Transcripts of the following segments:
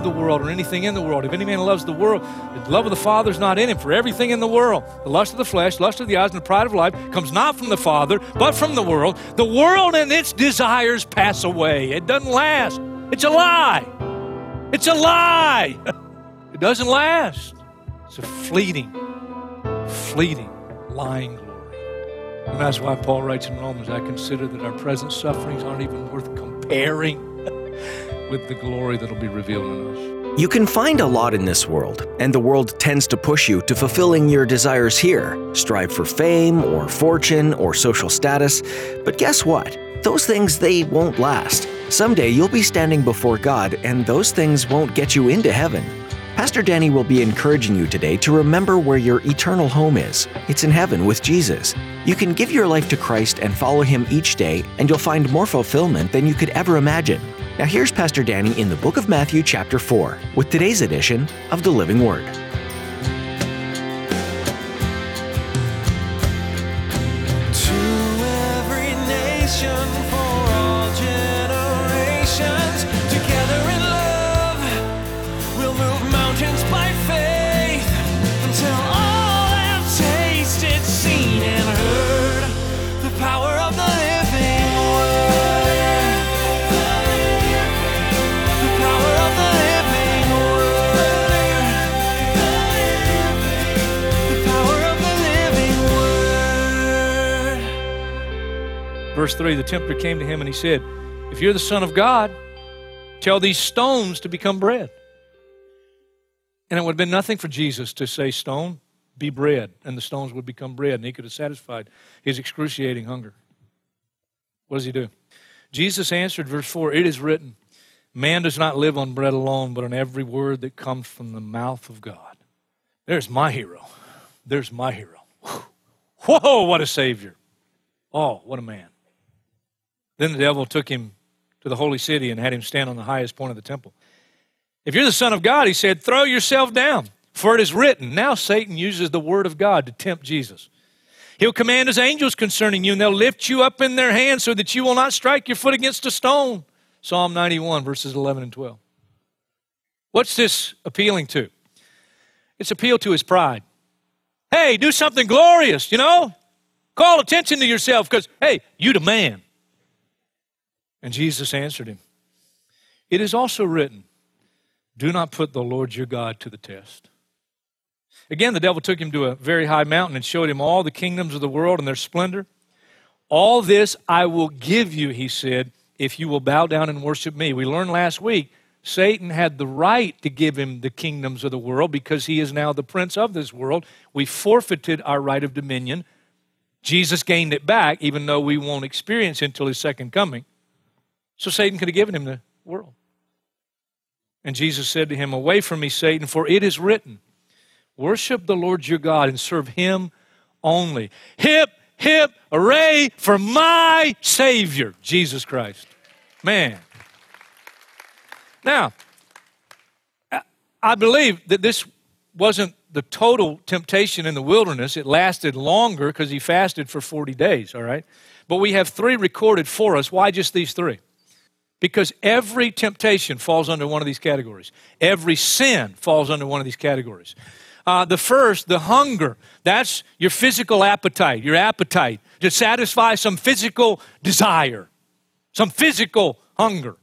Love the world or anything in the world. If any man loves the world, the love of the Father is not in him. For everything in the world, the lust of the flesh, lust of the eyes, and the pride of life comes not from the Father, but from the world. The world and its desires pass away. It doesn't last. It's a lie. It's a lie. It doesn't last. It's a fleeting, fleeting, lying glory. And that's why Paul writes in Romans, I consider that our present sufferings aren't even worth comparing with the glory that'll be revealed in us. You can find a lot in this world, and the world tends to push you to fulfilling your desires here. Strive for fame or fortune or social status. But guess what? Those things, they won't last. Someday you'll be standing before God, and those things won't get you into heaven. Pastor Danny will be encouraging you today to remember where your eternal home is. It's in heaven with Jesus. You can give your life to Christ and follow him each day, and you'll find more fulfillment than you could ever imagine. Now, here's Pastor Danny in the book of Matthew, chapter 4, with today's edition of The Living Word. Verse 3 The tempter came to him and he said, If you're the Son of God, tell these stones to become bread. And it would have been nothing for Jesus to say, Stone, be bread, and the stones would become bread, and he could have satisfied his excruciating hunger. What does he do? Jesus answered, verse 4 It is written, Man does not live on bread alone, but on every word that comes from the mouth of God. There's my hero. There's my hero. Whoa, what a Savior. Oh, what a man. Then the devil took him to the holy city and had him stand on the highest point of the temple. If you're the Son of God, he said, throw yourself down, for it is written. Now Satan uses the word of God to tempt Jesus. He'll command his angels concerning you, and they'll lift you up in their hands so that you will not strike your foot against a stone. Psalm 91, verses 11 and 12. What's this appealing to? It's appeal to his pride. Hey, do something glorious, you know? Call attention to yourself because, hey, you the man. And Jesus answered him, It is also written, Do not put the Lord your God to the test. Again, the devil took him to a very high mountain and showed him all the kingdoms of the world and their splendor. All this I will give you, he said, if you will bow down and worship me. We learned last week Satan had the right to give him the kingdoms of the world because he is now the prince of this world. We forfeited our right of dominion. Jesus gained it back, even though we won't experience it until his second coming. So Satan could have given him the world. And Jesus said to him, Away from me, Satan, for it is written, Worship the Lord your God and serve him only. Hip, hip, hooray for my Savior, Jesus Christ. Man. Now, I believe that this wasn't the total temptation in the wilderness. It lasted longer because he fasted for 40 days, all right? But we have three recorded for us. Why just these three? Because every temptation falls under one of these categories. Every sin falls under one of these categories. Uh, the first, the hunger, that's your physical appetite, your appetite to satisfy some physical desire, some physical hunger.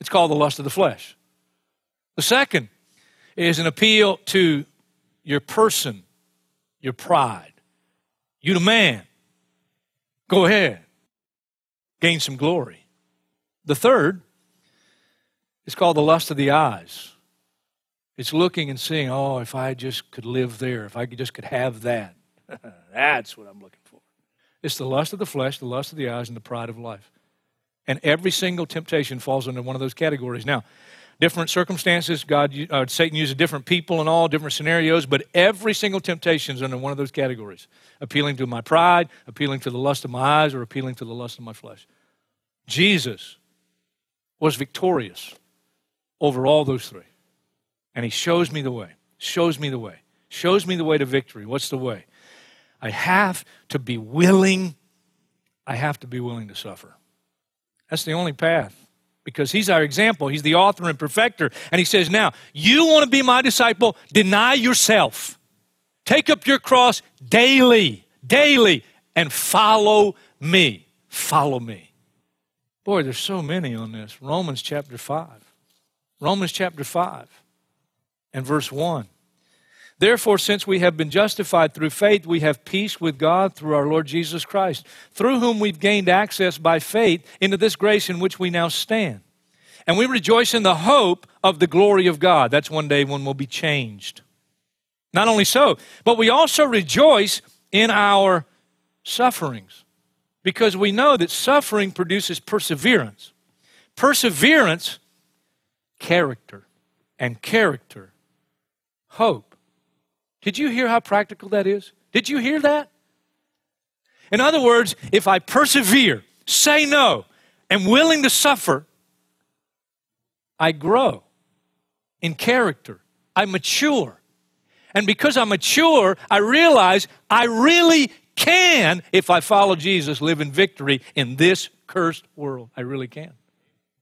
It's called the lust of the flesh. The second is an appeal to your person, your pride. You the man. Go ahead. Gain some glory. The third is called the lust of the eyes. It's looking and seeing, oh, if I just could live there, if I could just could have that. That's what I'm looking for. It's the lust of the flesh, the lust of the eyes, and the pride of life. And every single temptation falls under one of those categories. Now, different circumstances. God, uh, Satan uses different people and all different scenarios, but every single temptation is under one of those categories: appealing to my pride, appealing to the lust of my eyes, or appealing to the lust of my flesh. Jesus was victorious over all those three, and He shows me the way. Shows me the way. Shows me the way to victory. What's the way? I have to be willing. I have to be willing to suffer. That's the only path because he's our example. He's the author and perfecter. And he says, Now, you want to be my disciple? Deny yourself. Take up your cross daily, daily, and follow me. Follow me. Boy, there's so many on this. Romans chapter 5. Romans chapter 5 and verse 1. Therefore, since we have been justified through faith, we have peace with God through our Lord Jesus Christ, through whom we've gained access by faith into this grace in which we now stand. And we rejoice in the hope of the glory of God. That's one day when we'll be changed. Not only so, but we also rejoice in our sufferings because we know that suffering produces perseverance. Perseverance, character, and character, hope. Did you hear how practical that is? Did you hear that? In other words, if I persevere, say no, am willing to suffer, I grow in character. I mature. And because I mature, I realize I really can, if I follow Jesus, live in victory in this cursed world. I really can.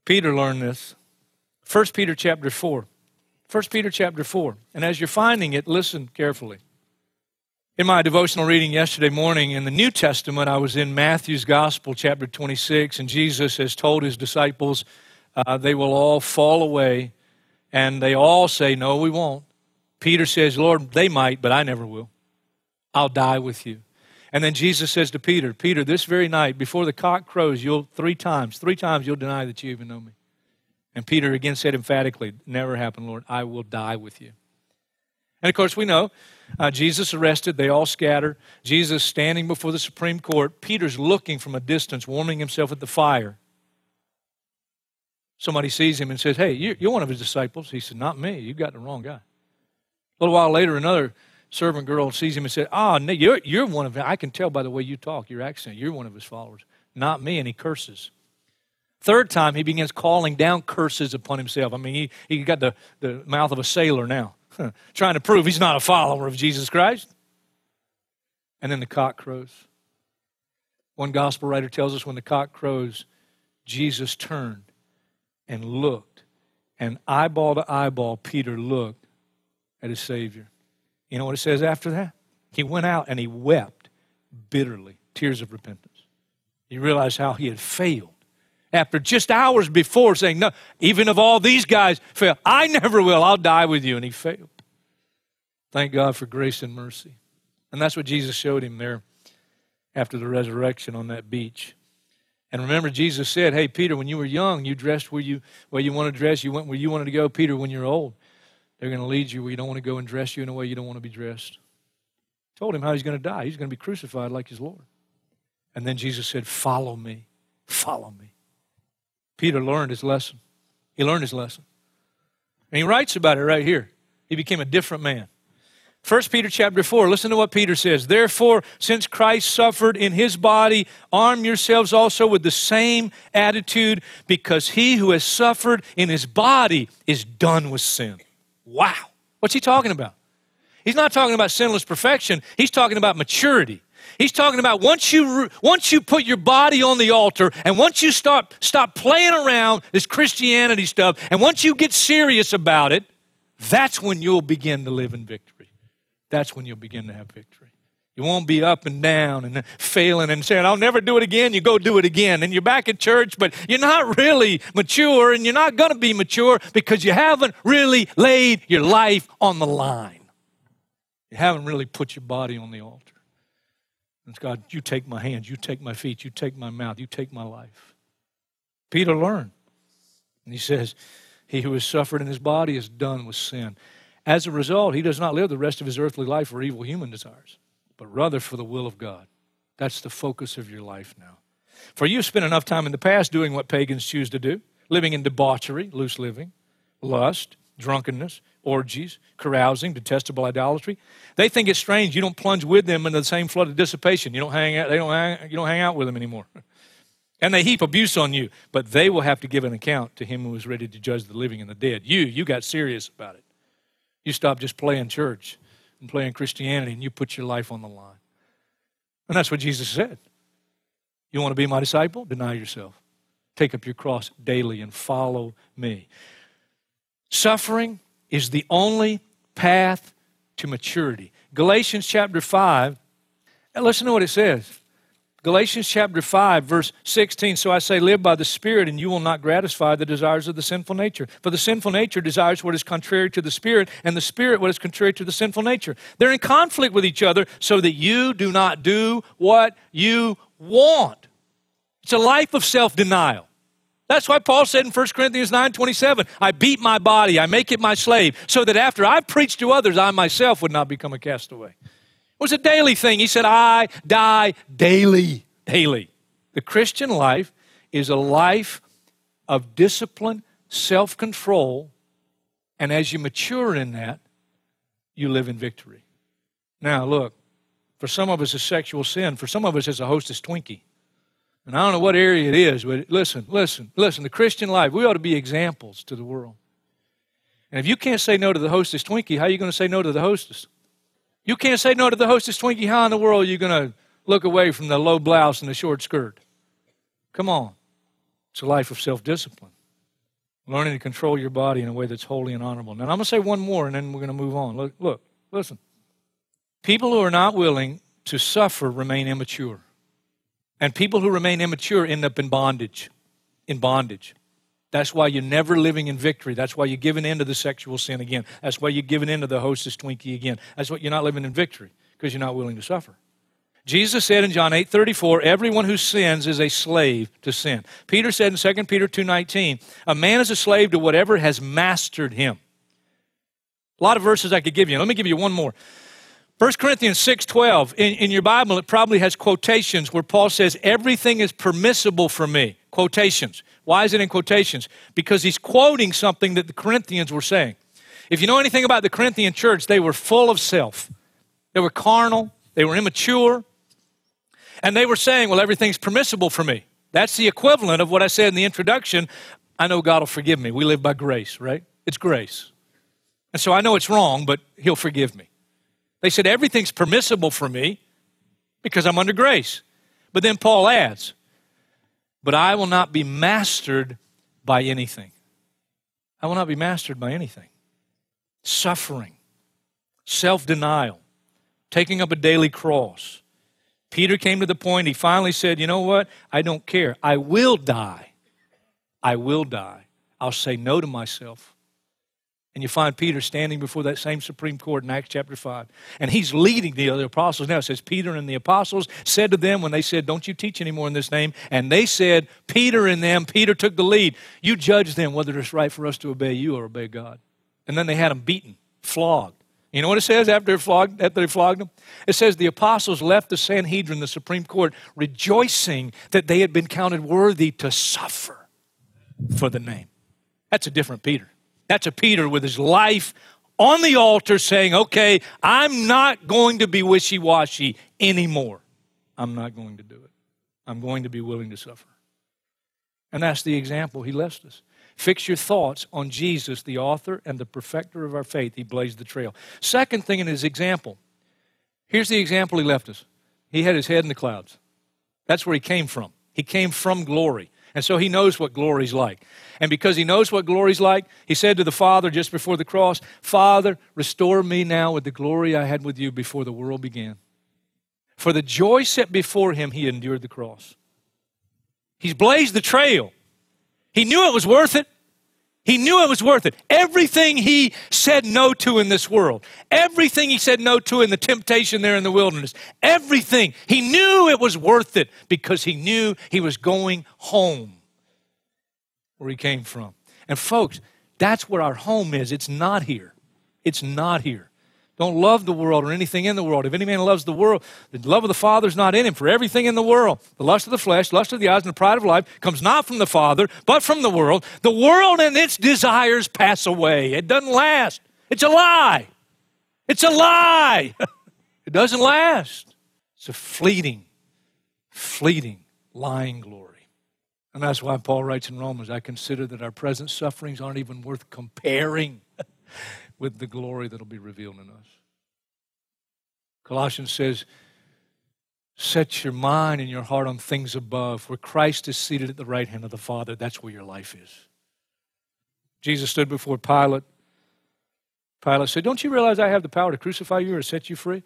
Peter learned this. 1 Peter chapter 4. 1 Peter chapter 4. And as you're finding it, listen carefully. In my devotional reading yesterday morning in the New Testament, I was in Matthew's Gospel, chapter 26, and Jesus has told his disciples uh, they will all fall away, and they all say, No, we won't. Peter says, Lord, they might, but I never will. I'll die with you. And then Jesus says to Peter, Peter, this very night, before the cock crows, you'll three times, three times you'll deny that you even know me. And Peter again said emphatically, Never happen, Lord. I will die with you. And of course, we know uh, Jesus arrested, they all scatter. Jesus standing before the Supreme Court. Peter's looking from a distance, warming himself at the fire. Somebody sees him and says, Hey, you're one of his disciples. He said, Not me. You've got the wrong guy. A little while later, another servant girl sees him and said, Oh, you're, you're one of. I can tell by the way you talk, your accent. You're one of his followers. Not me. And he curses. Third time, he begins calling down curses upon himself. I mean, he, he got the, the mouth of a sailor now, trying to prove he's not a follower of Jesus Christ. And then the cock crows. One gospel writer tells us when the cock crows, Jesus turned and looked, and eyeball to eyeball, Peter looked at his Savior. You know what it says after that? He went out and he wept bitterly, tears of repentance. He realized how he had failed after just hours before saying, No, even if all these guys fail, I never will. I'll die with you. And he failed. Thank God for grace and mercy. And that's what Jesus showed him there after the resurrection on that beach. And remember, Jesus said, Hey, Peter, when you were young, you dressed where you, where you wanted to dress. You went where you wanted to go. Peter, when you're old, they're going to lead you where you don't want to go and dress you in a way you don't want to be dressed. Told him how he's going to die. He's going to be crucified like his Lord. And then Jesus said, Follow me. Follow me. Peter learned his lesson. He learned his lesson. And he writes about it right here. He became a different man. 1 Peter chapter 4, listen to what Peter says. Therefore, since Christ suffered in his body, arm yourselves also with the same attitude, because he who has suffered in his body is done with sin. Wow. What's he talking about? He's not talking about sinless perfection, he's talking about maturity. He's talking about once you once you put your body on the altar and once you stop stop playing around this Christianity stuff and once you get serious about it, that's when you'll begin to live in victory. That's when you'll begin to have victory. You won't be up and down and failing and saying, I'll never do it again. You go do it again. And you're back at church, but you're not really mature and you're not going to be mature because you haven't really laid your life on the line. You haven't really put your body on the altar. It's God, you take my hands, you take my feet, you take my mouth, you take my life. Peter learned. And he says, He who has suffered in his body is done with sin. As a result, he does not live the rest of his earthly life for evil human desires, but rather for the will of God. That's the focus of your life now. For you've spent enough time in the past doing what pagans choose to do, living in debauchery, loose living, lust, drunkenness, orgies, carousing, detestable idolatry. They think it's strange you don't plunge with them into the same flood of dissipation. You don't hang out, they don't hang, you don't hang out with them anymore. And they heap abuse on you, but they will have to give an account to him who is ready to judge the living and the dead. You, you got serious about it. You stopped just playing church and playing Christianity and you put your life on the line. And that's what Jesus said. You want to be my disciple? Deny yourself. Take up your cross daily and follow me. Suffering is the only path to maturity. Galatians chapter 5, and listen to what it says. Galatians chapter 5, verse 16. So I say, live by the Spirit, and you will not gratify the desires of the sinful nature. For the sinful nature desires what is contrary to the Spirit, and the Spirit what is contrary to the sinful nature. They're in conflict with each other, so that you do not do what you want. It's a life of self denial. That's why Paul said in 1 Corinthians 9 27, I beat my body, I make it my slave, so that after I've preached to others, I myself would not become a castaway. It was a daily thing. He said, I die daily, daily. The Christian life is a life of discipline, self control, and as you mature in that, you live in victory. Now, look, for some of us, it's sexual sin. For some of us, it's a hostess Twinkie. And I don't know what area it is, but listen, listen, listen. The Christian life, we ought to be examples to the world. And if you can't say no to the hostess Twinkie, how are you going to say no to the hostess? You can't say no to the hostess Twinkie. How in the world are you going to look away from the low blouse and the short skirt? Come on. It's a life of self discipline. Learning to control your body in a way that's holy and honorable. Now, I'm going to say one more and then we're going to move on. Look, look, listen. People who are not willing to suffer remain immature. And people who remain immature end up in bondage. In bondage. That's why you're never living in victory. That's why you're giving in to the sexual sin again. That's why you're giving in to the hostess Twinkie again. That's why you're not living in victory, because you're not willing to suffer. Jesus said in John 8 34, everyone who sins is a slave to sin. Peter said in 2 Peter 2.19, a man is a slave to whatever has mastered him. A lot of verses I could give you. Let me give you one more. 1 Corinthians 6:12 in, in your Bible it probably has quotations where Paul says everything is permissible for me. Quotations. Why is it in quotations? Because he's quoting something that the Corinthians were saying. If you know anything about the Corinthian church, they were full of self. They were carnal, they were immature, and they were saying, "Well, everything's permissible for me." That's the equivalent of what I said in the introduction. I know God will forgive me. We live by grace, right? It's grace. And so I know it's wrong, but he'll forgive me. They said, everything's permissible for me because I'm under grace. But then Paul adds, but I will not be mastered by anything. I will not be mastered by anything. Suffering, self denial, taking up a daily cross. Peter came to the point, he finally said, You know what? I don't care. I will die. I will die. I'll say no to myself. And you find Peter standing before that same Supreme Court in Acts chapter 5. And he's leading the other apostles. Now it says, Peter and the apostles said to them when they said, Don't you teach anymore in this name? And they said, Peter and them, Peter took the lead. You judge them whether it's right for us to obey you or obey God. And then they had them beaten, flogged. You know what it says after they flogged, after they flogged them? It says the apostles left the Sanhedrin, the Supreme Court, rejoicing that they had been counted worthy to suffer for the name. That's a different Peter. That's a Peter with his life on the altar saying, okay, I'm not going to be wishy washy anymore. I'm not going to do it. I'm going to be willing to suffer. And that's the example he left us. Fix your thoughts on Jesus, the author and the perfecter of our faith. He blazed the trail. Second thing in his example, here's the example he left us. He had his head in the clouds. That's where he came from. He came from glory. And so he knows what glory's like. And because he knows what glory's like, he said to the Father just before the cross, Father, restore me now with the glory I had with you before the world began. For the joy set before him, he endured the cross. He's blazed the trail. He knew it was worth it. He knew it was worth it. Everything he said no to in this world, everything he said no to in the temptation there in the wilderness, everything, he knew it was worth it because he knew he was going home where he came from. And folks, that's where our home is. It's not here. It's not here. Don't love the world or anything in the world. If any man loves the world, the love of the Father is not in him. For everything in the world, the lust of the flesh, lust of the eyes, and the pride of life, comes not from the Father, but from the world. The world and its desires pass away. It doesn't last. It's a lie. It's a lie. it doesn't last. It's a fleeting, fleeting, lying glory. And that's why Paul writes in Romans I consider that our present sufferings aren't even worth comparing with the glory that'll be revealed in us. Colossians says, Set your mind and your heart on things above, where Christ is seated at the right hand of the Father. That's where your life is. Jesus stood before Pilate. Pilate said, Don't you realize I have the power to crucify you or set you free?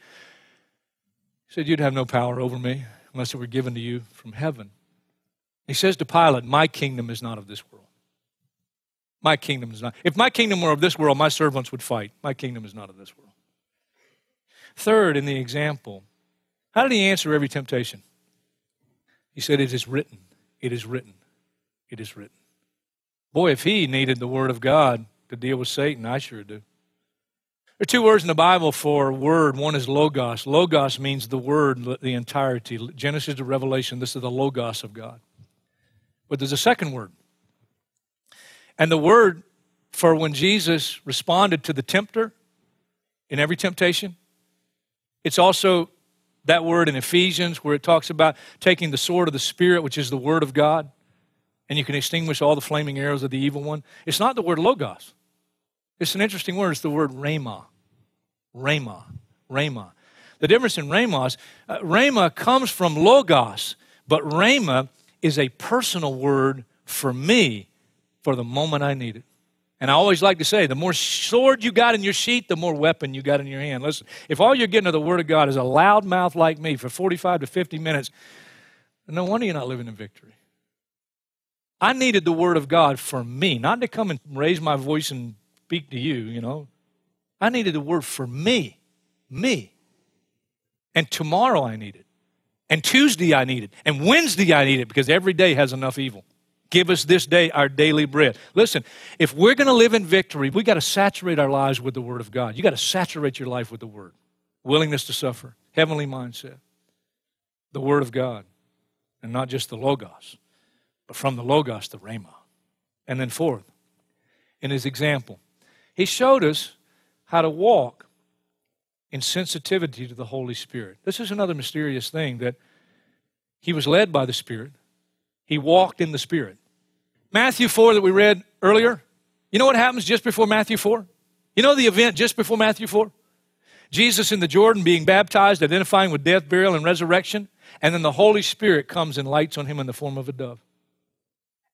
He said, You'd have no power over me unless it were given to you from heaven. He says to Pilate, My kingdom is not of this world. My kingdom is not. If my kingdom were of this world, my servants would fight. My kingdom is not of this world. Third, in the example, how did he answer every temptation? He said, It is written, it is written, it is written. Boy, if he needed the word of God to deal with Satan, I sure do. There are two words in the Bible for word. One is logos. Logos means the word, the entirety. Genesis to Revelation, this is the logos of God. But there's a second word. And the word for when Jesus responded to the tempter in every temptation, it's also that word in Ephesians where it talks about taking the sword of the Spirit, which is the word of God, and you can extinguish all the flaming arrows of the evil one. It's not the word logos. It's an interesting word. It's the word rhema. Rhema. Rhema. The difference in rhemos, uh, rhema comes from logos, but rhema is a personal word for me for the moment I need it. And I always like to say, the more sword you got in your sheath, the more weapon you got in your hand. Listen, if all you're getting of the Word of God is a loud mouth like me for 45 to 50 minutes, no wonder you're not living in victory. I needed the Word of God for me, not to come and raise my voice and speak to you, you know. I needed the Word for me, me. And tomorrow I need it. And Tuesday I need it. And Wednesday I need it because every day has enough evil. Give us this day our daily bread. Listen, if we're going to live in victory, we got to saturate our lives with the Word of God. You got to saturate your life with the Word. Willingness to suffer, heavenly mindset, the Word of God, and not just the Logos, but from the Logos, the Rhema. And then, fourth, in his example, he showed us how to walk in sensitivity to the Holy Spirit. This is another mysterious thing that he was led by the Spirit, he walked in the Spirit. Matthew 4 that we read earlier, you know what happens just before Matthew 4? You know the event just before Matthew 4? Jesus in the Jordan being baptized, identifying with death, burial, and resurrection, and then the Holy Spirit comes and lights on him in the form of a dove.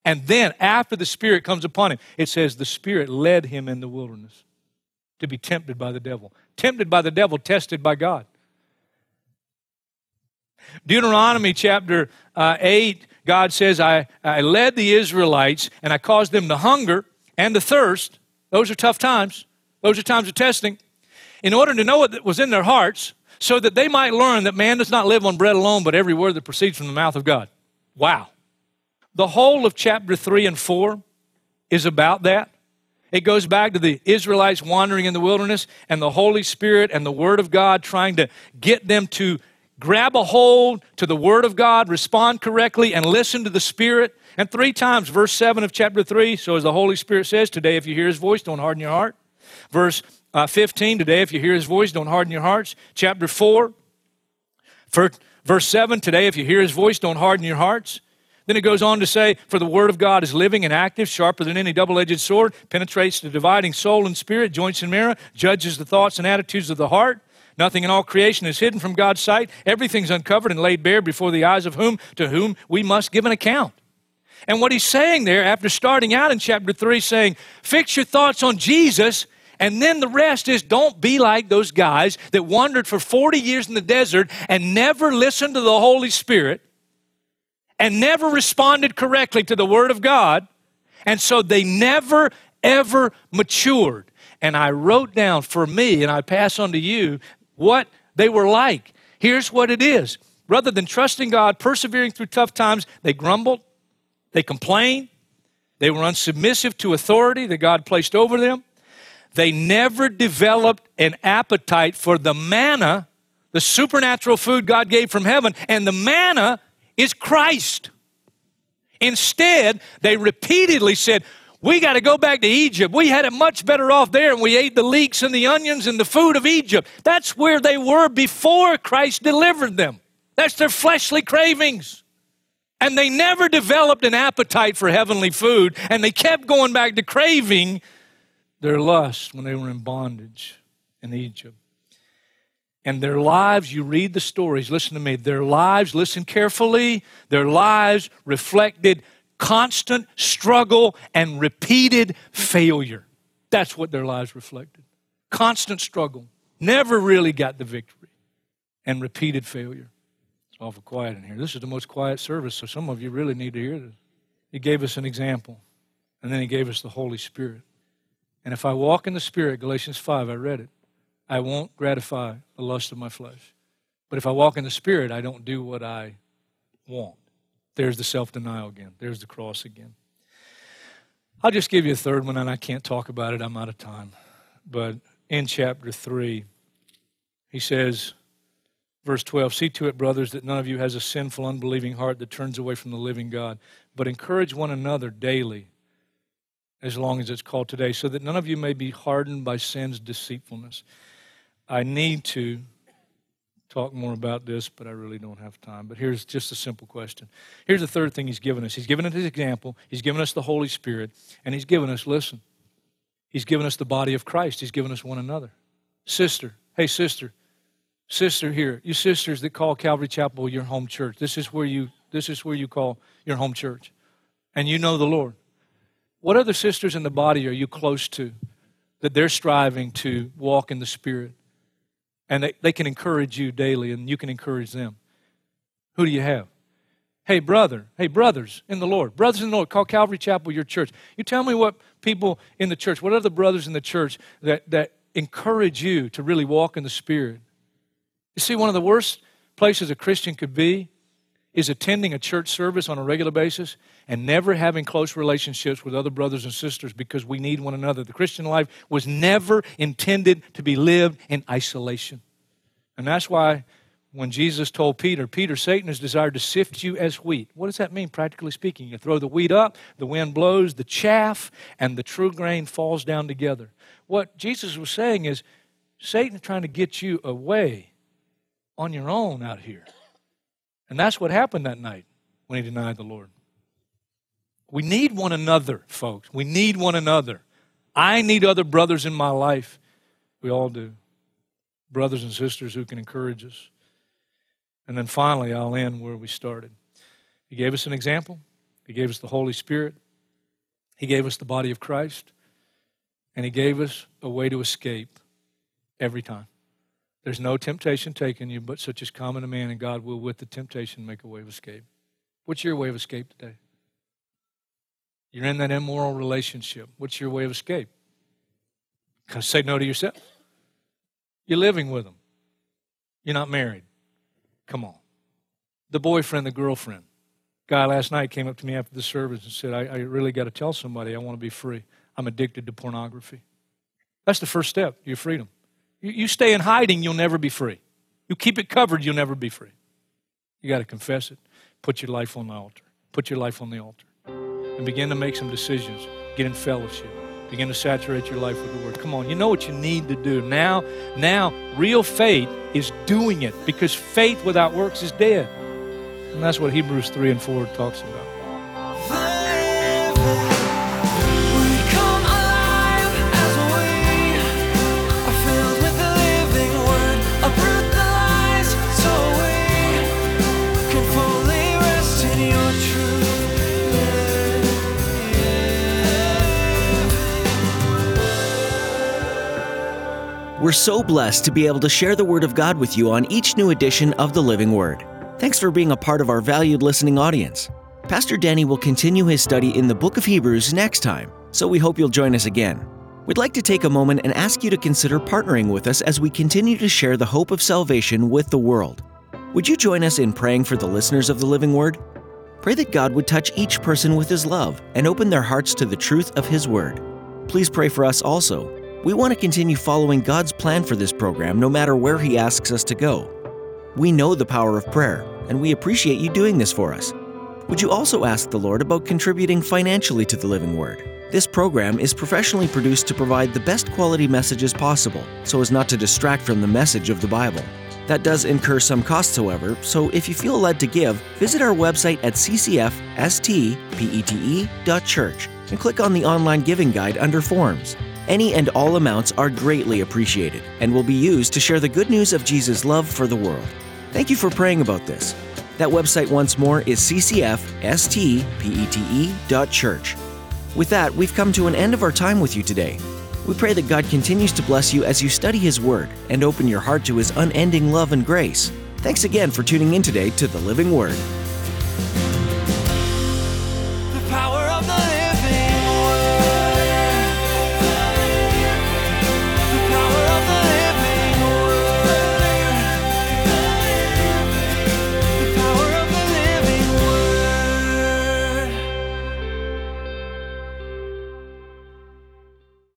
And then, after the Spirit comes upon him, it says the Spirit led him in the wilderness to be tempted by the devil. Tempted by the devil, tested by God. Deuteronomy chapter uh, 8 God says, I, I led the Israelites and I caused them to hunger and to thirst. Those are tough times. Those are times of testing. In order to know what was in their hearts, so that they might learn that man does not live on bread alone, but every word that proceeds from the mouth of God. Wow. The whole of chapter 3 and 4 is about that. It goes back to the Israelites wandering in the wilderness and the Holy Spirit and the Word of God trying to get them to grab a hold to the Word of God, respond correctly, and listen to the Spirit. And three times, verse 7 of chapter 3, so as the Holy Spirit says, today if you hear His voice, don't harden your heart. Verse uh, 15, today if you hear His voice, don't harden your hearts. Chapter 4, for, verse 7, today if you hear His voice, don't harden your hearts. Then it goes on to say, For the word of God is living and active, sharper than any double edged sword, penetrates the dividing soul and spirit, joints and marrow, judges the thoughts and attitudes of the heart. Nothing in all creation is hidden from God's sight. Everything's uncovered and laid bare before the eyes of whom to whom we must give an account. And what he's saying there, after starting out in chapter 3, saying, fix your thoughts on Jesus, and then the rest is don't be like those guys that wandered for 40 years in the desert and never listened to the Holy Spirit and never responded correctly to the Word of God. And so they never, ever matured. And I wrote down for me, and I pass on to you, what they were like. Here's what it is rather than trusting God, persevering through tough times, they grumbled, they complained, they were unsubmissive to authority that God placed over them. they never developed an appetite for the manna, the supernatural food God gave from heaven, and the manna is Christ. Instead, they repeatedly said, We got to go back to Egypt. We had it much better off there, and we ate the leeks and the onions and the food of Egypt. That's where they were before Christ delivered them. That's their fleshly cravings. And they never developed an appetite for heavenly food, and they kept going back to craving their lust when they were in bondage in Egypt. And their lives, you read the stories, listen to me, their lives, listen carefully, their lives reflected constant struggle and repeated failure. That's what their lives reflected. Constant struggle. Never really got the victory. And repeated failure. It's awful quiet in here. This is the most quiet service, so some of you really need to hear this. He gave us an example, and then he gave us the Holy Spirit. And if I walk in the Spirit, Galatians 5, I read it, I won't gratify the lust of my flesh. But if I walk in the Spirit, I don't do what I want. There's the self denial again. There's the cross again. I'll just give you a third one, and I can't talk about it. I'm out of time. But in chapter 3, he says, verse 12 See to it, brothers, that none of you has a sinful, unbelieving heart that turns away from the living God, but encourage one another daily, as long as it's called today, so that none of you may be hardened by sin's deceitfulness. I need to talk more about this, but I really don't have time. But here's just a simple question. Here's the third thing he's given us. He's given us his example, he's given us the Holy Spirit, and he's given us, listen, he's given us the body of Christ. He's given us one another. Sister, hey, sister, sister here, you sisters that call Calvary Chapel your home church. This is where you this is where you call your home church. And you know the Lord. What other sisters in the body are you close to that they're striving to walk in the Spirit? And they, they can encourage you daily, and you can encourage them. Who do you have? Hey, brother, hey, brothers in the Lord, brothers in the Lord, call Calvary Chapel your church. You tell me what people in the church, what are the brothers in the church that, that encourage you to really walk in the Spirit? You see, one of the worst places a Christian could be is attending a church service on a regular basis and never having close relationships with other brothers and sisters because we need one another. The Christian life was never intended to be lived in isolation. And that's why when Jesus told Peter, Peter, Satan has desired to sift you as wheat. What does that mean, practically speaking? You throw the wheat up, the wind blows, the chaff, and the true grain falls down together. What Jesus was saying is, Satan's trying to get you away on your own out here. And that's what happened that night when he denied the Lord. We need one another, folks. We need one another. I need other brothers in my life. We all do. Brothers and sisters who can encourage us. And then finally, I'll end where we started. He gave us an example, He gave us the Holy Spirit, He gave us the body of Christ, and He gave us a way to escape every time. There's no temptation taken you, but such as common to man, and God will, with the temptation, make a way of escape. What's your way of escape today? You're in that immoral relationship. What's your way of escape? Say no to yourself. You're living with them. You're not married. Come on. The boyfriend, the girlfriend. Guy last night came up to me after the service and said, I, I really got to tell somebody I want to be free. I'm addicted to pornography. That's the first step, your freedom. You, stay in hiding, you'll never be free. You keep it covered, you'll never be free. You got to confess it. Put your life on the altar. Put your life on the altar. And begin to make some decisions. Get in fellowship. Begin to saturate your life with the word. Come on, you know what you need to do. Now, now, real faith is doing it because faith without works is dead. And that's what Hebrews 3 and 4 talks about. We're so blessed to be able to share the Word of God with you on each new edition of the Living Word. Thanks for being a part of our valued listening audience. Pastor Danny will continue his study in the book of Hebrews next time, so we hope you'll join us again. We'd like to take a moment and ask you to consider partnering with us as we continue to share the hope of salvation with the world. Would you join us in praying for the listeners of the Living Word? Pray that God would touch each person with His love and open their hearts to the truth of His Word. Please pray for us also. We want to continue following God's plan for this program no matter where He asks us to go. We know the power of prayer, and we appreciate you doing this for us. Would you also ask the Lord about contributing financially to the Living Word? This program is professionally produced to provide the best quality messages possible, so as not to distract from the message of the Bible. That does incur some costs, however, so if you feel led to give, visit our website at ccfstpete.church and click on the online giving guide under Forms. Any and all amounts are greatly appreciated and will be used to share the good news of Jesus' love for the world. Thank you for praying about this. That website once more is ccfstpete.church. With that, we've come to an end of our time with you today. We pray that God continues to bless you as you study His Word and open your heart to His unending love and grace. Thanks again for tuning in today to the Living Word.